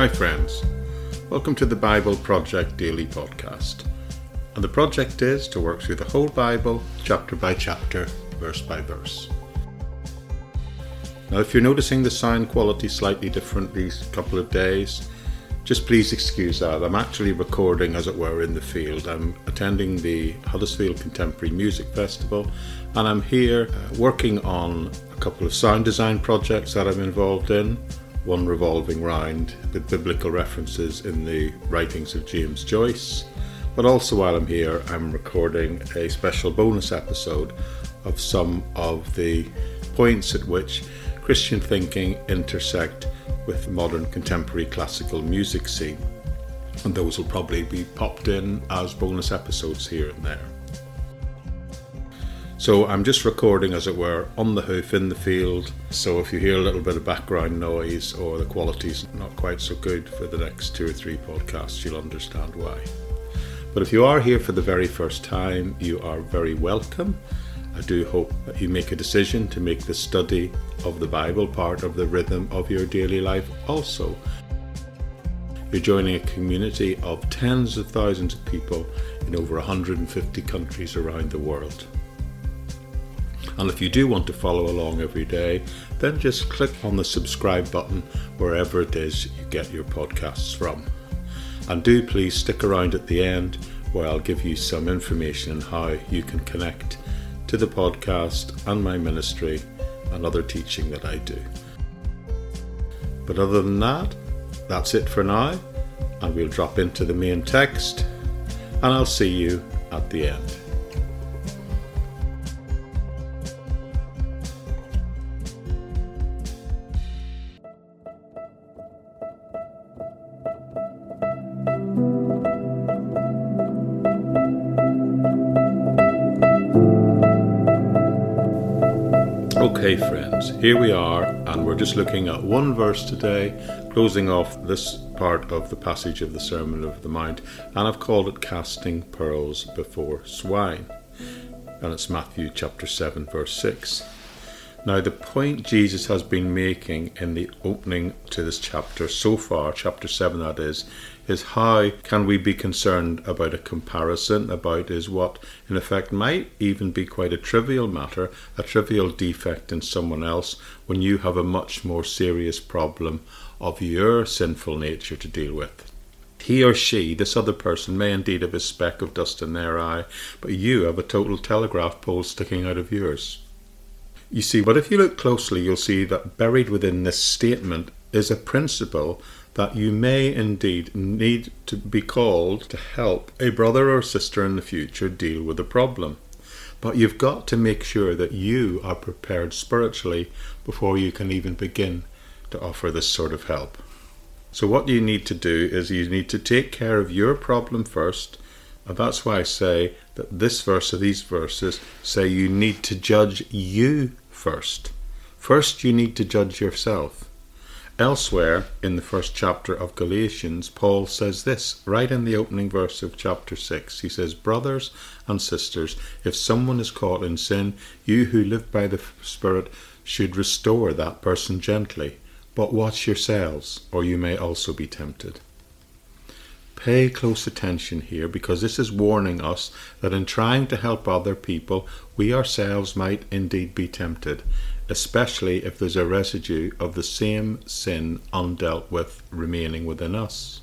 Hi, friends. Welcome to the Bible Project Daily Podcast. And the project is to work through the whole Bible, chapter by chapter, verse by verse. Now, if you're noticing the sound quality slightly different these couple of days, just please excuse that. I'm actually recording, as it were, in the field. I'm attending the Huddersfield Contemporary Music Festival, and I'm here uh, working on a couple of sound design projects that I'm involved in one revolving round with biblical references in the writings of James Joyce. But also, while I'm here, I'm recording a special bonus episode of some of the points at which Christian thinking intersect with the modern contemporary classical music scene. And those will probably be popped in as bonus episodes here and there. So I'm just recording, as it were, on the hoof in the field. So if you hear a little bit of background noise or the quality's not quite so good for the next two or three podcasts, you'll understand why. But if you are here for the very first time, you are very welcome. I do hope that you make a decision to make the study of the Bible part of the rhythm of your daily life also. You're joining a community of tens of thousands of people in over 150 countries around the world. And if you do want to follow along every day, then just click on the subscribe button wherever it is you get your podcasts from. And do please stick around at the end where I'll give you some information on how you can connect to the podcast and my ministry and other teaching that I do. But other than that, that's it for now, and we'll drop into the main text, and I'll see you at the end. Okay, friends, here we are, and we're just looking at one verse today, closing off this part of the passage of the Sermon of the Mount, and I've called it Casting Pearls Before Swine. And it's Matthew chapter 7, verse 6. Now, the point Jesus has been making in the opening to this chapter so far, chapter 7 that is, is how can we be concerned about a comparison about is what in effect might even be quite a trivial matter, a trivial defect in someone else when you have a much more serious problem of your sinful nature to deal with. He or she, this other person, may indeed have a speck of dust in their eye, but you have a total telegraph pole sticking out of yours. You see, but if you look closely, you'll see that buried within this statement is a principle that you may indeed need to be called to help a brother or sister in the future deal with a problem. But you've got to make sure that you are prepared spiritually before you can even begin to offer this sort of help. So, what you need to do is you need to take care of your problem first. And that's why I say that this verse or these verses say you need to judge you first. First, you need to judge yourself. Elsewhere in the first chapter of Galatians, Paul says this, right in the opening verse of chapter 6. He says, Brothers and sisters, if someone is caught in sin, you who live by the Spirit should restore that person gently. But watch yourselves, or you may also be tempted. Pay close attention here because this is warning us that in trying to help other people, we ourselves might indeed be tempted especially if there's a residue of the same sin undealt with remaining within us.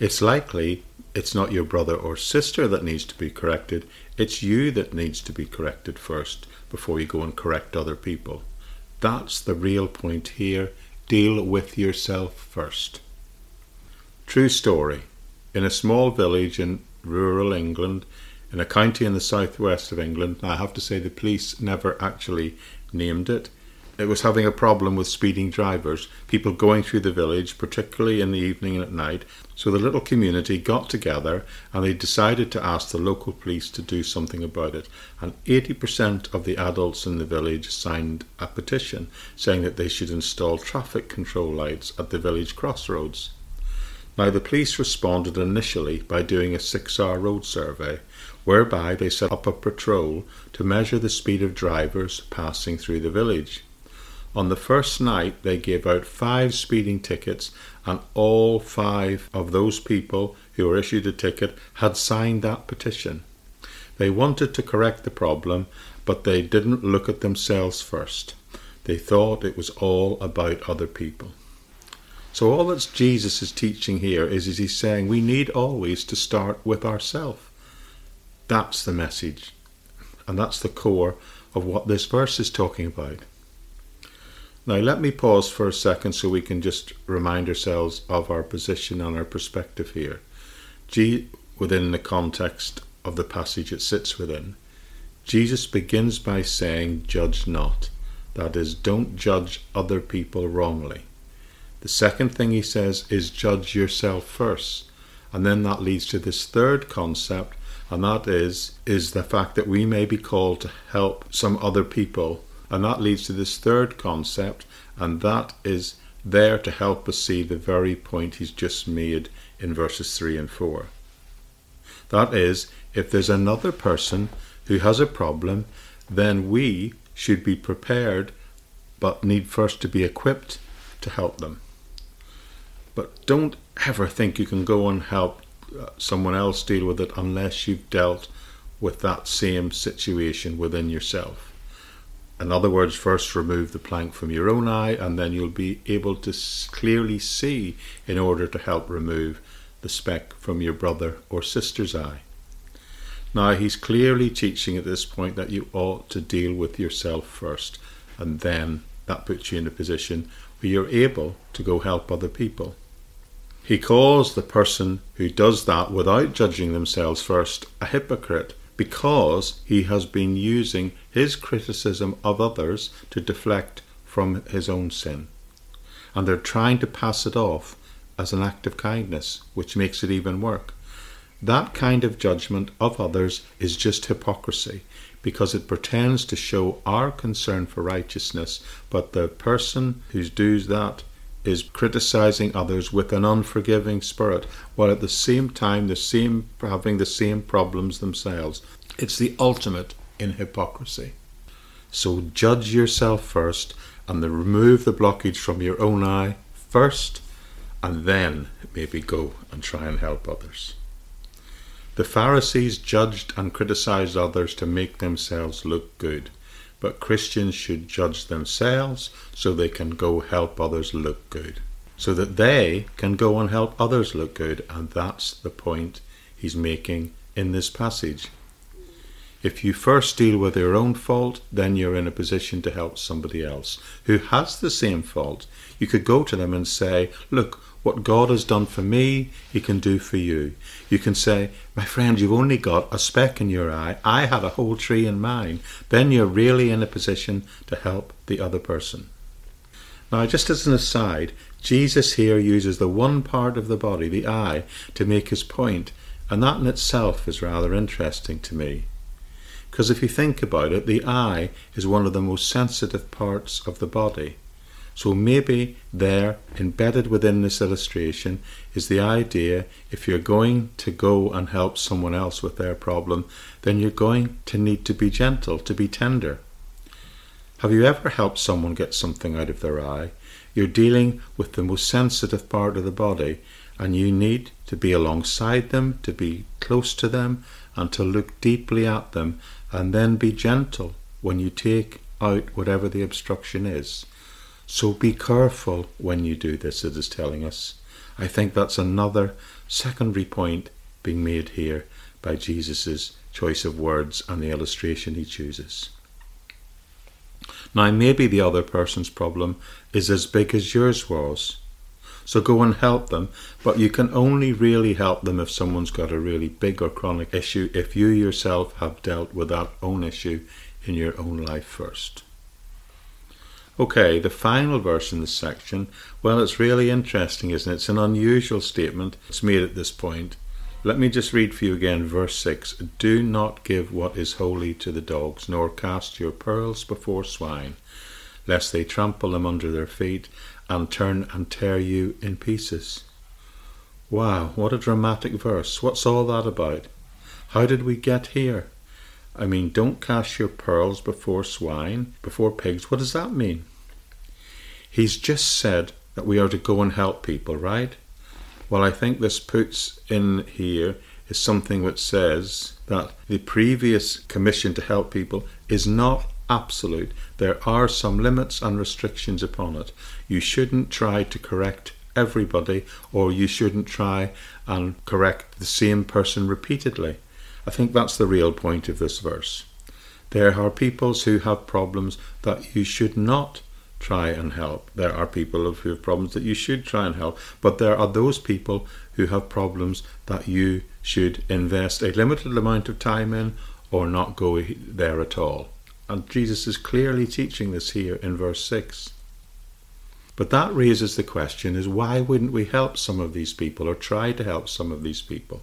It's likely it's not your brother or sister that needs to be corrected, it's you that needs to be corrected first before you go and correct other people. That's the real point here. Deal with yourself first. True story. In a small village in rural England, in a county in the southwest of England. I have to say the police never actually named it. It was having a problem with speeding drivers, people going through the village, particularly in the evening and at night. So the little community got together and they decided to ask the local police to do something about it. And 80% of the adults in the village signed a petition saying that they should install traffic control lights at the village crossroads. Now, the police responded initially by doing a six hour road survey, whereby they set up a patrol to measure the speed of drivers passing through the village. On the first night, they gave out five speeding tickets, and all five of those people who were issued a ticket had signed that petition. They wanted to correct the problem, but they didn't look at themselves first. They thought it was all about other people. So all that Jesus is teaching here is, is he's saying we need always to start with ourselves. That's the message. And that's the core of what this verse is talking about. Now, let me pause for a second so we can just remind ourselves of our position and our perspective here. G, within the context of the passage it sits within, Jesus begins by saying, Judge not. That is, don't judge other people wrongly. The second thing he says is, Judge yourself first. And then that leads to this third concept, and that is, is the fact that we may be called to help some other people and that leads to this third concept, and that is there to help us see the very point he's just made in verses 3 and 4. That is, if there's another person who has a problem, then we should be prepared but need first to be equipped to help them. But don't ever think you can go and help someone else deal with it unless you've dealt with that same situation within yourself. In other words, first remove the plank from your own eye, and then you'll be able to clearly see in order to help remove the speck from your brother or sister's eye. Now, he's clearly teaching at this point that you ought to deal with yourself first, and then that puts you in a position where you're able to go help other people. He calls the person who does that without judging themselves first a hypocrite because he has been using his criticism of others to deflect from his own sin. And they're trying to pass it off as an act of kindness, which makes it even work. That kind of judgment of others is just hypocrisy because it pretends to show our concern for righteousness, but the person who does that is criticizing others with an unforgiving spirit, while at the same time having the same problems themselves. It's the ultimate in hypocrisy. So judge yourself first and then remove the blockage from your own eye first, and then maybe go and try and help others. The Pharisees judged and criticized others to make themselves look good but Christians should judge themselves so they can go help others look good. So that they can go and help others look good. And that's the point he's making in this passage. If you first deal with your own fault, then you're in a position to help somebody else who has the same fault. You could go to them and say, Look, what God has done for me, He can do for you. You can say, My friend, you've only got a speck in your eye. I had a whole tree in mine. Then you're really in a position to help the other person. Now, just as an aside, Jesus here uses the one part of the body, the eye, to make his point, and that in itself is rather interesting to me. Because if you think about it, the eye is one of the most sensitive parts of the body. So maybe there, embedded within this illustration, is the idea if you're going to go and help someone else with their problem, then you're going to need to be gentle, to be tender. Have you ever helped someone get something out of their eye? You're dealing with the most sensitive part of the body, and you need to be alongside them, to be close to them, and to look deeply at them, and then be gentle when you take out whatever the obstruction is. So be careful when you do this, it is telling us. I think that's another secondary point being made here by Jesus' choice of words and the illustration he chooses. Now, maybe the other person's problem is as big as yours was. So go and help them, but you can only really help them if someone's got a really big or chronic issue, if you yourself have dealt with that own issue in your own life first. Okay, the final verse in this section, well, it's really interesting, isn't it? It's an unusual statement. It's made at this point. Let me just read for you again verse 6 Do not give what is holy to the dogs, nor cast your pearls before swine, lest they trample them under their feet and turn and tear you in pieces. Wow, what a dramatic verse. What's all that about? How did we get here? I mean, don't cast your pearls before swine, before pigs. What does that mean? He's just said that we are to go and help people, right? Well, I think this puts in here is something which says that the previous commission to help people is not absolute. There are some limits and restrictions upon it. You shouldn't try to correct everybody, or you shouldn't try and correct the same person repeatedly. I think that's the real point of this verse. There are peoples who have problems that you should not try and help. There are people who have problems that you should try and help, but there are those people who have problems that you should invest a limited amount of time in or not go there at all. And Jesus is clearly teaching this here in verse 6. But that raises the question is why wouldn't we help some of these people or try to help some of these people?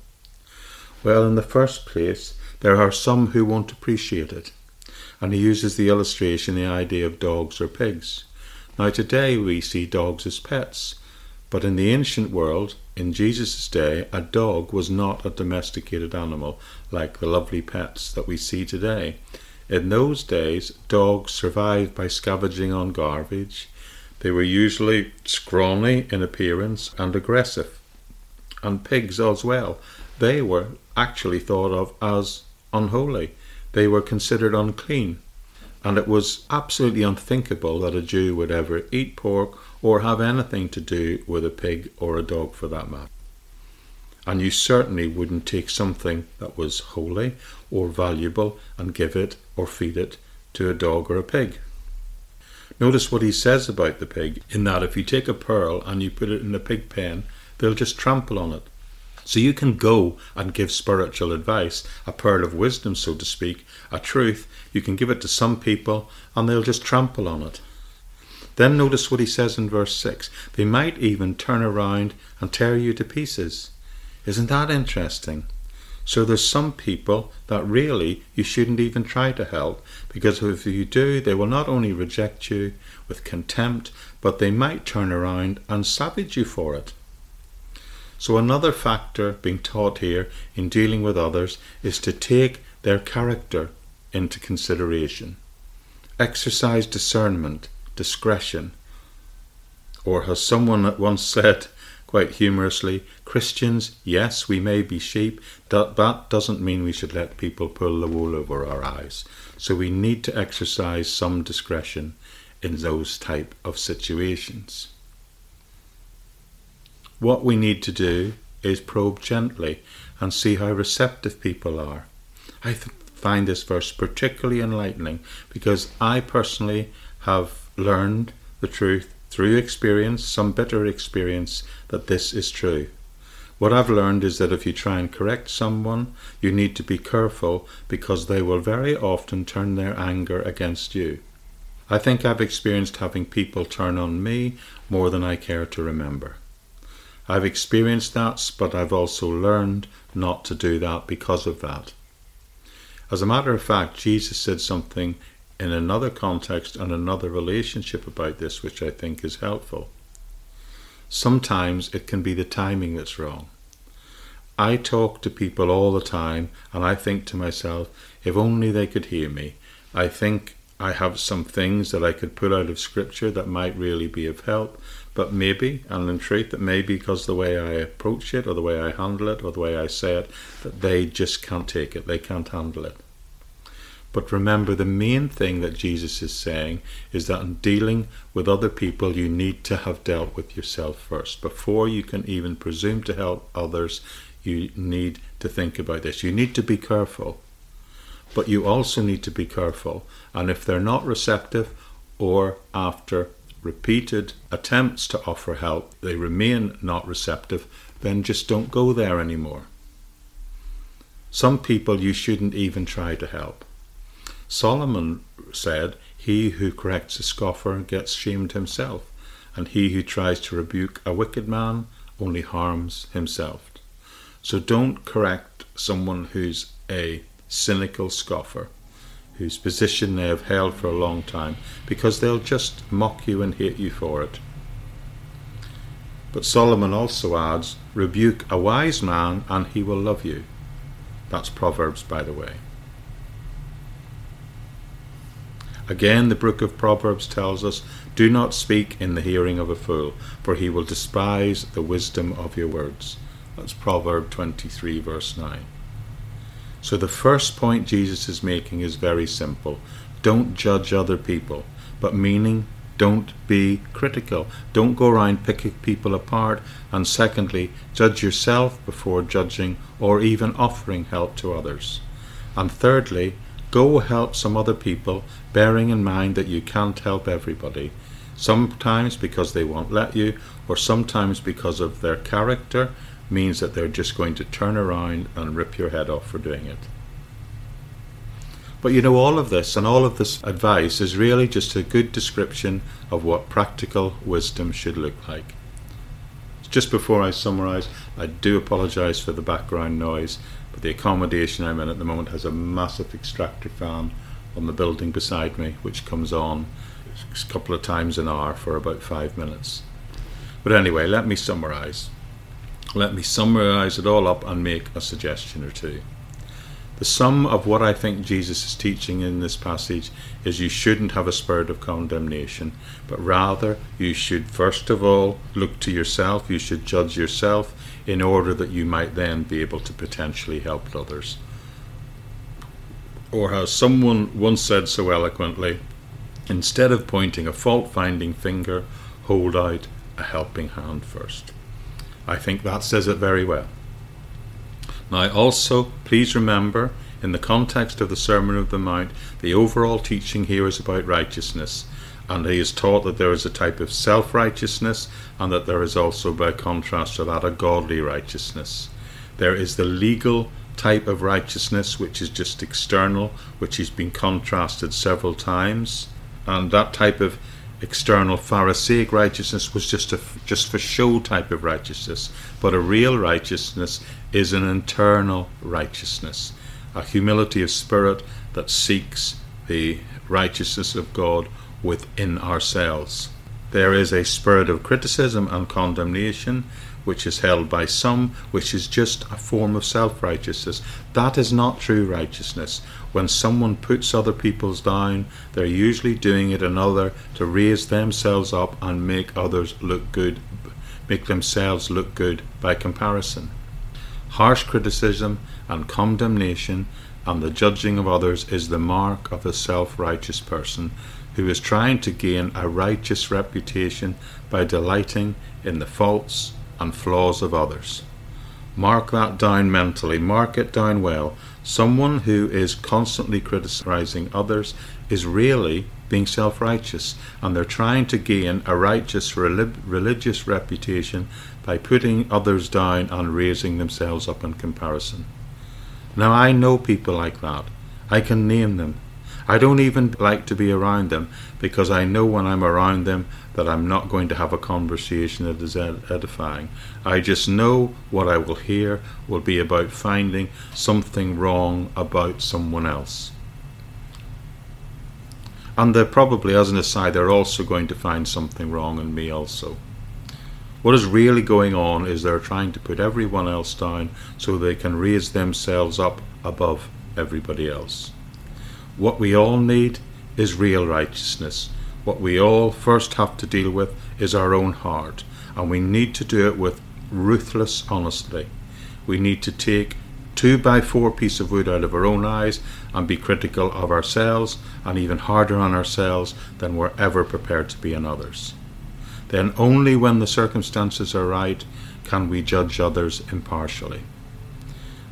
Well, in the first place, there are some who won't appreciate it. And he uses the illustration, the idea of dogs or pigs. Now, today we see dogs as pets, but in the ancient world, in Jesus' day, a dog was not a domesticated animal like the lovely pets that we see today. In those days, dogs survived by scavenging on garbage. They were usually scrawny in appearance and aggressive. And pigs as well. They were actually thought of as unholy. They were considered unclean and it was absolutely unthinkable that a Jew would ever eat pork or have anything to do with a pig or a dog for that matter. And you certainly wouldn't take something that was holy or valuable and give it or feed it to a dog or a pig. Notice what he says about the pig, in that if you take a pearl and you put it in a pig pen, they'll just trample on it. So you can go and give spiritual advice, a pearl of wisdom, so to speak, a truth. You can give it to some people and they'll just trample on it. Then notice what he says in verse 6 they might even turn around and tear you to pieces. Isn't that interesting? So there's some people that really you shouldn't even try to help because if you do, they will not only reject you with contempt, but they might turn around and savage you for it. So, another factor being taught here in dealing with others is to take their character into consideration. Exercise discernment, discretion. Or, as someone once said, quite humorously, Christians, yes, we may be sheep, but that doesn't mean we should let people pull the wool over our eyes. So we need to exercise some discretion in those type of situations. What we need to do is probe gently and see how receptive people are. I th- find this verse particularly enlightening because I personally have learned the truth through experience, some bitter experience, that this is true. What I've learned is that if you try and correct someone, you need to be careful because they will very often turn their anger against you. I think I've experienced having people turn on me more than I care to remember. I've experienced that, but I've also learned not to do that because of that. As a matter of fact, Jesus said something in another context and another relationship about this, which I think is helpful. Sometimes it can be the timing that's wrong. I talk to people all the time, and I think to myself, if only they could hear me. I think I have some things that I could pull out of Scripture that might really be of help, but maybe, and truth, that maybe because the way I approach it, or the way I handle it, or the way I say it, that they just can't take it, they can't handle it. But remember, the main thing that Jesus is saying is that in dealing with other people, you need to have dealt with yourself first. Before you can even presume to help others, you need to think about this. You need to be careful. But you also need to be careful. And if they're not receptive, or after repeated attempts to offer help, they remain not receptive, then just don't go there anymore. Some people you shouldn't even try to help. Solomon said, He who corrects a scoffer gets shamed himself, and he who tries to rebuke a wicked man only harms himself. So don't correct someone who's a cynical scoffer whose position they have held for a long time, because they'll just mock you and hate you for it. But Solomon also adds, Rebuke a wise man, and he will love you. That's Proverbs, by the way. Again, the book of Proverbs tells us, Do not speak in the hearing of a fool, for he will despise the wisdom of your words. That's Proverb 23, verse 9. So the first point Jesus is making is very simple. Don't judge other people, but meaning don't be critical. Don't go around picking people apart. And secondly, judge yourself before judging or even offering help to others. And thirdly, go help some other people, bearing in mind that you can't help everybody. Sometimes because they won't let you, or sometimes because of their character, means that they're just going to turn around and rip your head off for doing it. But you know, all of this and all of this advice is really just a good description of what practical wisdom should look like. Just before I summarise, I do apologise for the background noise, but the accommodation I'm in at the moment has a massive extractor fan on the building beside me, which comes on a couple of times an hour for about five minutes. But anyway, let me summarise. Let me summarise it all up and make a suggestion or two. The sum of what I think Jesus is teaching in this passage is you shouldn't have a spirit of condemnation, but rather you should first of all look to yourself, you should judge yourself in order that you might then be able to potentially help others. Or as someone once said so eloquently, instead of pointing a fault finding finger, hold out a helping hand first. I think that says it very well. Now, also, please remember, in the context of the Sermon of the Mount, the overall teaching here is about righteousness. And he is taught that there is a type of self righteousness, and that there is also, by contrast to that, a godly righteousness. There is the legal type of righteousness, which is just external, which has been contrasted several times. And that type of external Pharisaic righteousness was just a just for show type of righteousness, but a real righteousness is an internal righteousness, a humility of spirit that seeks the righteousness of God within ourselves. There is a spirit of criticism and condemnation which is held by some, which is just a form of self righteousness. That is not true righteousness. When someone puts other people's down, they're usually doing it another to raise themselves up and make others look good, make themselves look good by comparison. Harsh criticism and condemnation and the judging of others is the mark of a self righteous person who is trying to gain a righteous reputation by delighting in the faults and flaws of others. Mark that down mentally, mark it down well. Someone who is constantly criticizing others is really being self righteous, and they're trying to gain a righteous religious reputation by putting others down and raising themselves up in comparison. Now, I know people like that. I can name them. I don't even like to be around them because I know when I'm around them that I'm not going to have a conversation that is edifying. I just know what I will hear will be about finding something wrong about someone else. And they're probably, as an aside, they're also going to find something wrong in me also. What is really going on is they're trying to put everyone else down so they can raise themselves up above everybody else. What we all need is real righteousness. What we all first have to deal with is our own heart, and we need to do it with ruthless honesty. We need to take two by four piece of wood out of our own eyes and be critical of ourselves and even harder on ourselves than we're ever prepared to be on others. Then only when the circumstances are right can we judge others impartially.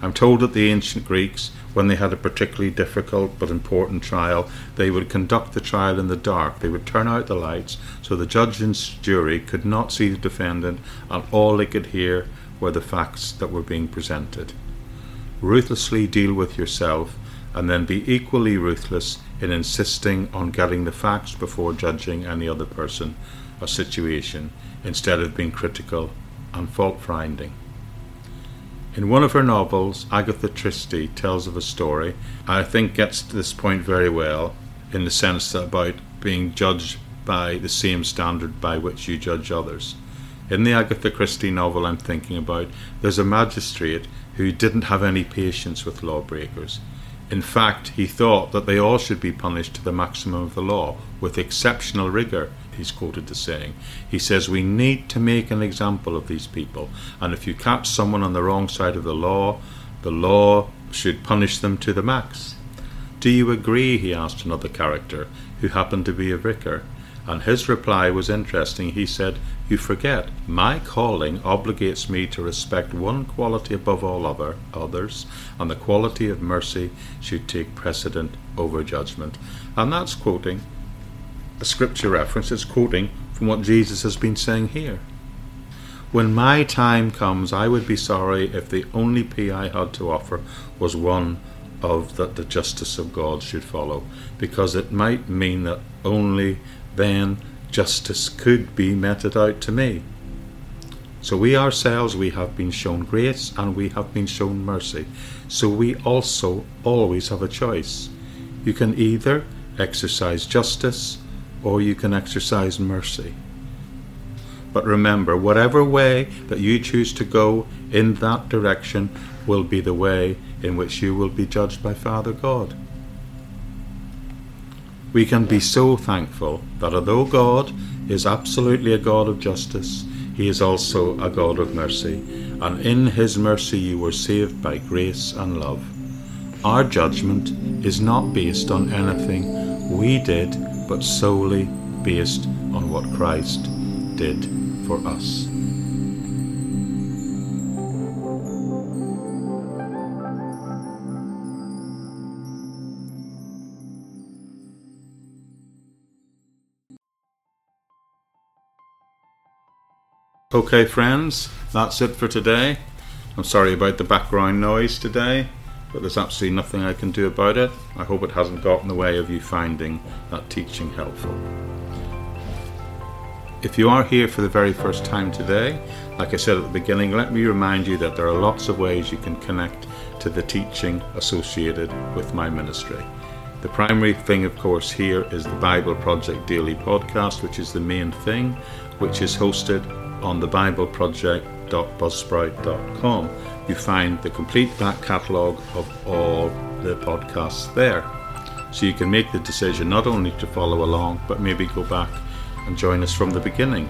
I'm told that the ancient Greeks, when they had a particularly difficult but important trial, they would conduct the trial in the dark. They would turn out the lights so the judge and jury could not see the defendant, and all they could hear were the facts that were being presented. Ruthlessly deal with yourself, and then be equally ruthless in insisting on getting the facts before judging any other person or situation, instead of being critical and fault finding. In one of her novels, Agatha Christie tells of a story, I think gets to this point very well, in the sense that about being judged by the same standard by which you judge others. In the Agatha Christie novel I'm thinking about, there's a magistrate who didn't have any patience with lawbreakers. In fact, he thought that they all should be punished to the maximum of the law, with exceptional rigour, he's quoted as saying. He says, We need to make an example of these people, and if you catch someone on the wrong side of the law, the law should punish them to the max. Do you agree? he asked another character, who happened to be a vicar. And his reply was interesting. He said, You forget, my calling obligates me to respect one quality above all other others, and the quality of mercy should take precedent over judgment. And that's quoting a scripture reference, it's quoting from what Jesus has been saying here. When my time comes, I would be sorry if the only plea I had to offer was one of that the justice of God should follow, because it might mean that only then justice could be meted out to me. So we ourselves, we have been shown grace and we have been shown mercy. So we also always have a choice. You can either exercise justice or you can exercise mercy. But remember, whatever way that you choose to go in that direction will be the way in which you will be judged by Father God. We can be so thankful that although God is absolutely a God of justice, He is also a God of mercy, and in His mercy you were saved by grace and love. Our judgment is not based on anything we did, but solely based on what Christ did for us. Okay, friends, that's it for today. I'm sorry about the background noise today, but there's absolutely nothing I can do about it. I hope it hasn't got in the way of you finding that teaching helpful. If you are here for the very first time today, like I said at the beginning, let me remind you that there are lots of ways you can connect to the teaching associated with my ministry. The primary thing, of course, here is the Bible Project Daily podcast, which is the main thing, which is hosted on thebibleproject.buzzsprout.com. You find the complete back catalogue of all the podcasts there. So you can make the decision not only to follow along, but maybe go back and join us from the beginning.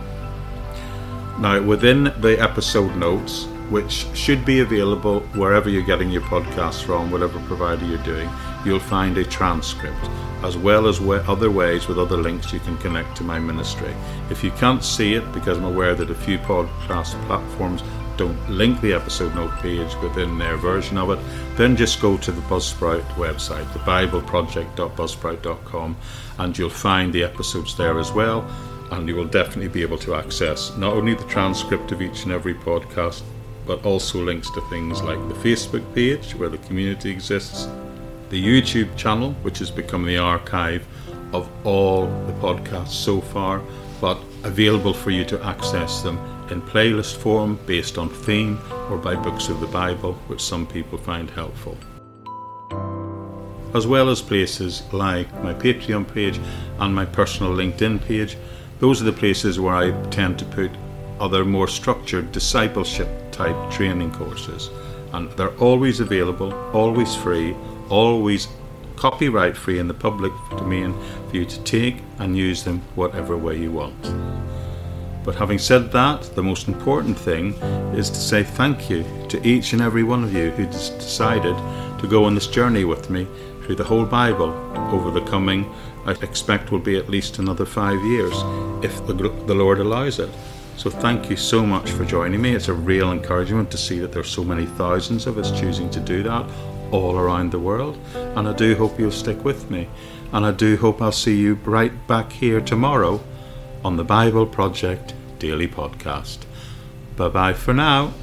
Now, within the episode notes, which should be available wherever you're getting your podcast from, whatever provider you're doing, you'll find a transcript as well as other ways with other links you can connect to my ministry. If you can't see it, because I'm aware that a few podcast platforms don't link the episode note page within their version of it, then just go to the Buzzsprout website, thebibleproject.buzzsprout.com, and you'll find the episodes there as well. And you will definitely be able to access not only the transcript of each and every podcast, but also links to things like the Facebook page where the community exists, the YouTube channel, which has become the archive of all the podcasts so far, but available for you to access them in playlist form based on theme or by books of the Bible, which some people find helpful. As well as places like my Patreon page and my personal LinkedIn page, those are the places where I tend to put other more structured discipleship type training courses. And they're always available, always free, always copyright free in the public domain for you to take and use them whatever way you want. But having said that, the most important thing is to say thank you to each and every one of you who decided to go on this journey with me through the whole Bible over the coming, I expect, will be at least another five years if the, the Lord allows it. So thank you so much for joining me. It's a real encouragement to see that there's so many thousands of us choosing to do that all around the world. And I do hope you'll stick with me. And I do hope I'll see you right back here tomorrow on the Bible Project Daily Podcast. Bye bye for now.